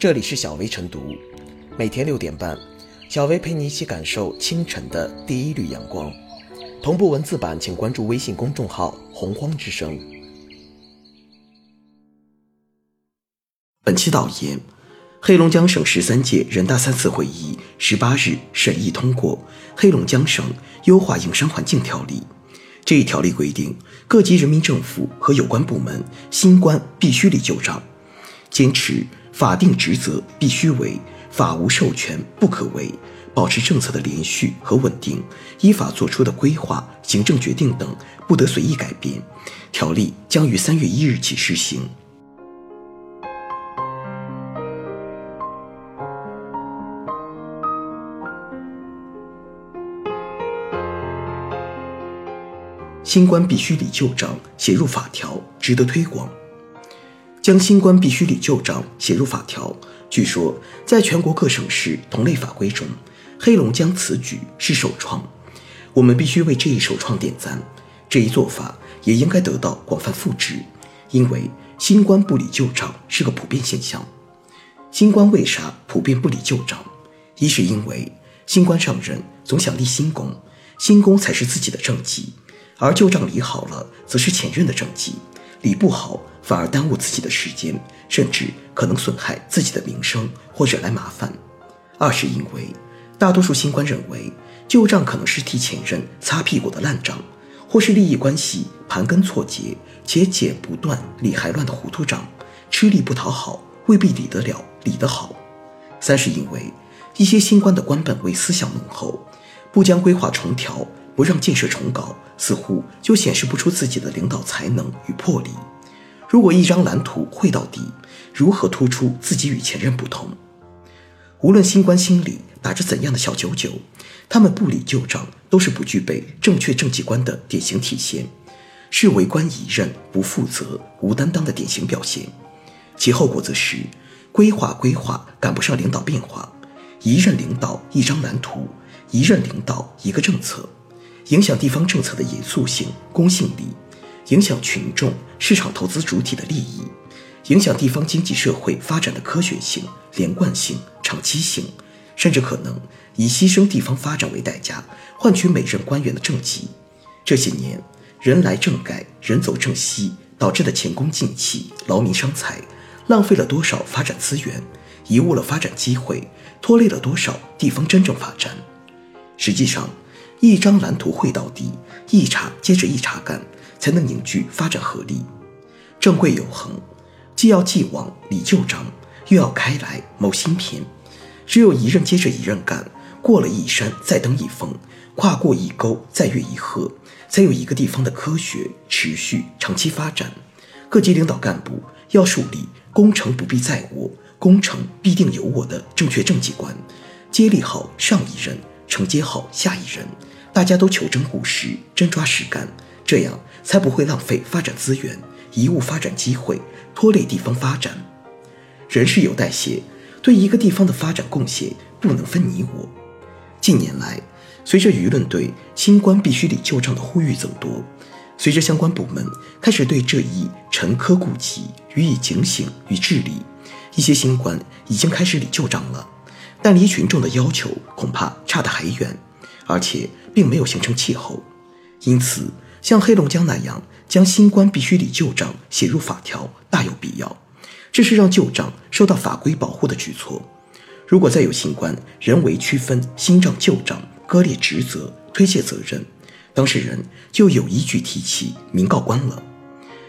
这里是小薇晨读，每天六点半，小薇陪你一起感受清晨的第一缕阳光。同步文字版，请关注微信公众号“洪荒之声”。本期导言：黑龙江省十三届人大三次会议十八日审议通过《黑龙江省优化营商环境条例》。这一条例规定，各级人民政府和有关部门新冠必须立旧账，坚持法定职责必须为，法无授权不可为，保持政策的连续和稳定，依法作出的规划、行政决定等不得随意改变。条例将于三月一日起施行。新冠必须理旧账写入法条，值得推广。将新冠必须理旧账写入法条，据说在全国各省市同类法规中，黑龙江此举是首创。我们必须为这一首创点赞，这一做法也应该得到广泛复制，因为新冠不理旧账是个普遍现象。新冠为啥普遍不理旧账？一是因为新官上任总想立新功，新功才是自己的政绩。而旧账理好了，则是前任的政绩；理不好，反而耽误自己的时间，甚至可能损害自己的名声或惹来麻烦。二是因为大多数新官认为旧账可能是替前任擦屁股的烂账，或是利益关系盘根错节且剪不断理还乱的糊涂账，吃力不讨好，未必理得了理得好。三是因为一些新官的官本位思想浓厚，不将规划重调。不让建设重搞，似乎就显示不出自己的领导才能与魄力。如果一张蓝图绘到底，如何突出自己与前任不同？无论新官心里打着怎样的小九九，他们不理旧账，都是不具备正确政绩观的典型体现，是为官一任不负责、无担当的典型表现。其后果则是规划规划赶不上领导变化，一任领导一张蓝图，一任领导一个政策。影响地方政策的严肃性、公信力，影响群众、市场投资主体的利益，影响地方经济社会发展的科学性、连贯性、长期性，甚至可能以牺牲地方发展为代价，换取每任官员的政绩。这些年，人来政改、人走政息导致的前功尽弃、劳民伤财，浪费了多少发展资源，贻误了发展机会，拖累了多少地方真正发展？实际上。一张蓝图绘到底，一茬接着一茬干，才能凝聚发展合力。正贵有恒，既要继往理旧章，又要开来谋新篇。只有一任接着一任干，过了一山再登一峰，跨过一沟再越一壑，才有一个地方的科学、持续、长期发展。各级领导干部要树立“功成不必在我，功成必定有我”的正确政绩观，接力好上一任，承接好下一任。大家都求真务实，真抓实干，这样才不会浪费发展资源，贻误发展机会，拖累地方发展。人是有代谢，对一个地方的发展贡献不能分你我。近年来，随着舆论对新官必须理旧账的呼吁增多，随着相关部门开始对这一沉疴痼疾予以警醒与治理，一些新官已经开始理旧账了，但离群众的要求恐怕差得还远。而且并没有形成气候，因此像黑龙江那样将新冠必须理旧账写入法条大有必要。这是让旧账受到法规保护的举措。如果再有新官人为区分新账旧账，割裂职责，推卸责任，当事人就有依据提起民告官了。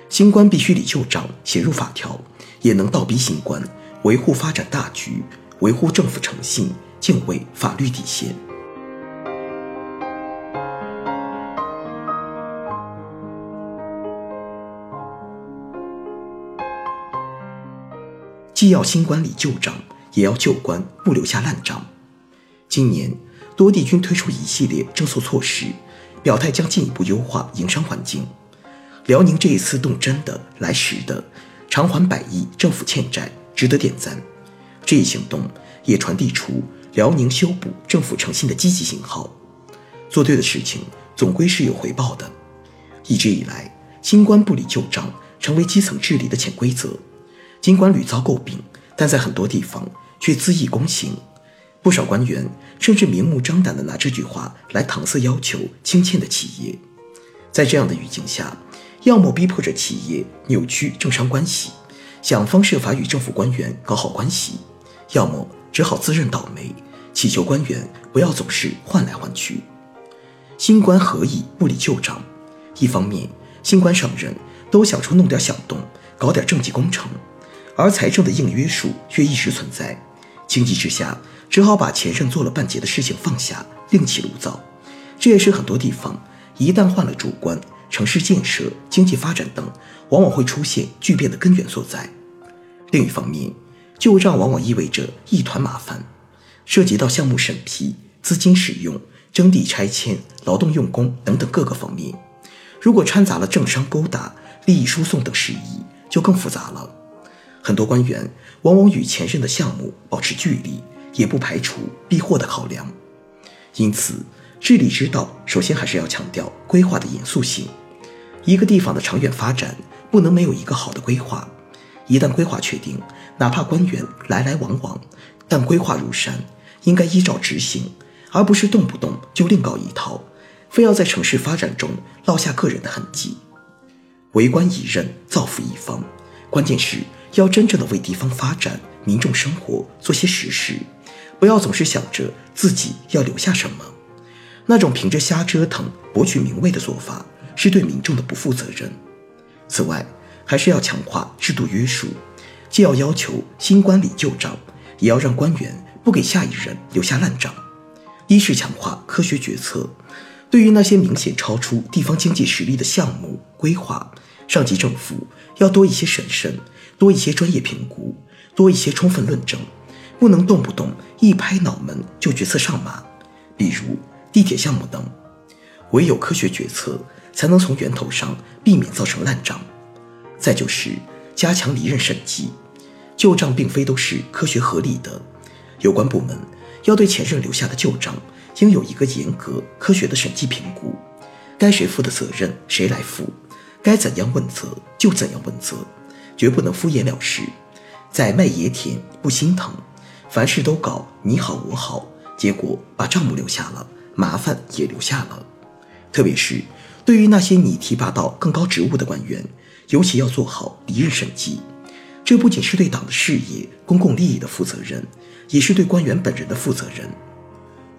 新官必须理旧账写入法条，也能倒逼新官维护发展大局，维护政府诚信，敬畏法律底线。既要新官理旧账，也要旧官不留下烂账。今年多地均推出一系列政策措施，表态将进一步优化营商环境。辽宁这一次动真的来实的，偿还百亿政府欠债，值得点赞。这一行动也传递出辽宁修补政府诚信的积极信号。做对的事情总归是有回报的。一直以来，新官不理旧账成为基层治理的潜规则。尽管屡遭诟病，但在很多地方却恣意公行，不少官员甚至明目张胆地拿这句话来搪塞要求清欠的企业。在这样的语境下，要么逼迫着企业扭曲政商关系，想方设法与政府官员搞好关系，要么只好自认倒霉，祈求官员不要总是换来换去。新官何以不理旧账？一方面，新官上任都想出弄点响动，搞点政绩工程，而财政的硬约束却一直存在。情急之下，只好把前任做了半截的事情放下，另起炉灶。这也是很多地方一旦换了主官。城市建设、经济发展等，往往会出现巨变的根源所在。另一方面，旧账往往意味着一团麻烦，涉及到项目审批、资金使用、征地拆迁、劳动用工等等各个方面。如果掺杂了政商勾搭、利益输送等事宜，就更复杂了。很多官员往往与前任的项目保持距离，也不排除避祸的考量。因此，治理之道首先还是要强调规划的严肃性。一个地方的长远发展不能没有一个好的规划。一旦规划确定，哪怕官员来来往往，但规划如山，应该依照执行，而不是动不动就另搞一套，非要在城市发展中落下个人的痕迹。为官一任，造福一方，关键是要真正的为地方发展、民众生活做些实事，不要总是想着自己要留下什么。那种凭着瞎折腾博取名位的做法。是对民众的不负责任。此外，还是要强化制度约束，既要要求新官理旧账，也要让官员不给下一任留下烂账。一是强化科学决策，对于那些明显超出地方经济实力的项目规划，上级政府要多一些审慎，多一些专业评估，多一些充分论证，不能动不动一拍脑门就决策上马。比如地铁项目等，唯有科学决策。才能从源头上避免造成烂账。再就是加强离任审计，旧账并非都是科学合理的，有关部门要对前任留下的旧账应有一个严格科学的审计评估，该谁负的责任谁来负，该怎样问责就怎样问责，绝不能敷衍了事，在卖野田不心疼，凡事都搞你好我好，结果把账目留下了，麻烦也留下了，特别是。对于那些你提拔到更高职务的官员，尤其要做好离任审计。这不仅是对党的事业、公共利益的负责任，也是对官员本人的负责任。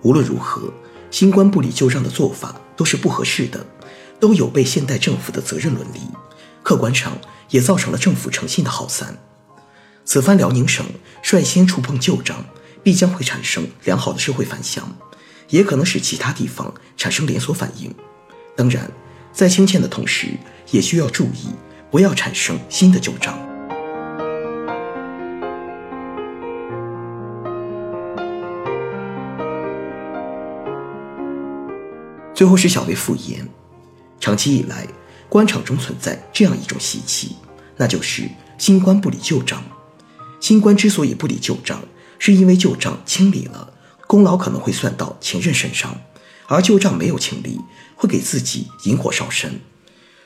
无论如何，新官不理旧账的做法都是不合适的，都有悖现代政府的责任伦理，客观上也造成了政府诚信的耗散。此番辽宁省率先触碰旧账，必将会产生良好的社会反响，也可能使其他地方产生连锁反应。当然，在清欠的同时，也需要注意，不要产生新的旧账。最后是小魏复言，长期以来，官场中存在这样一种习气，那就是新官不理旧账。新官之所以不理旧账，是因为旧账清理了，功劳可能会算到前任身上。而旧账没有清理，会给自己引火烧身。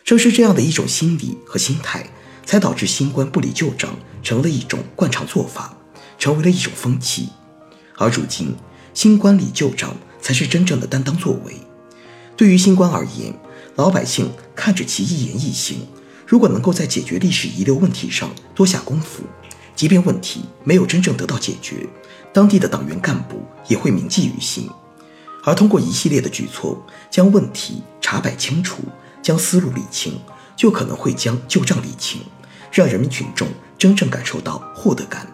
正是这样的一种心理和心态，才导致新官不理旧账成了一种惯常做法，成为了一种风气。而如今，新官理旧账才是真正的担当作为。对于新官而言，老百姓看着其一言一行，如果能够在解决历史遗留问题上多下功夫，即便问题没有真正得到解决，当地的党员干部也会铭记于心。而通过一系列的举措，将问题查摆清楚，将思路理清，就可能会将旧账理清，让人民群众真正感受到获得感。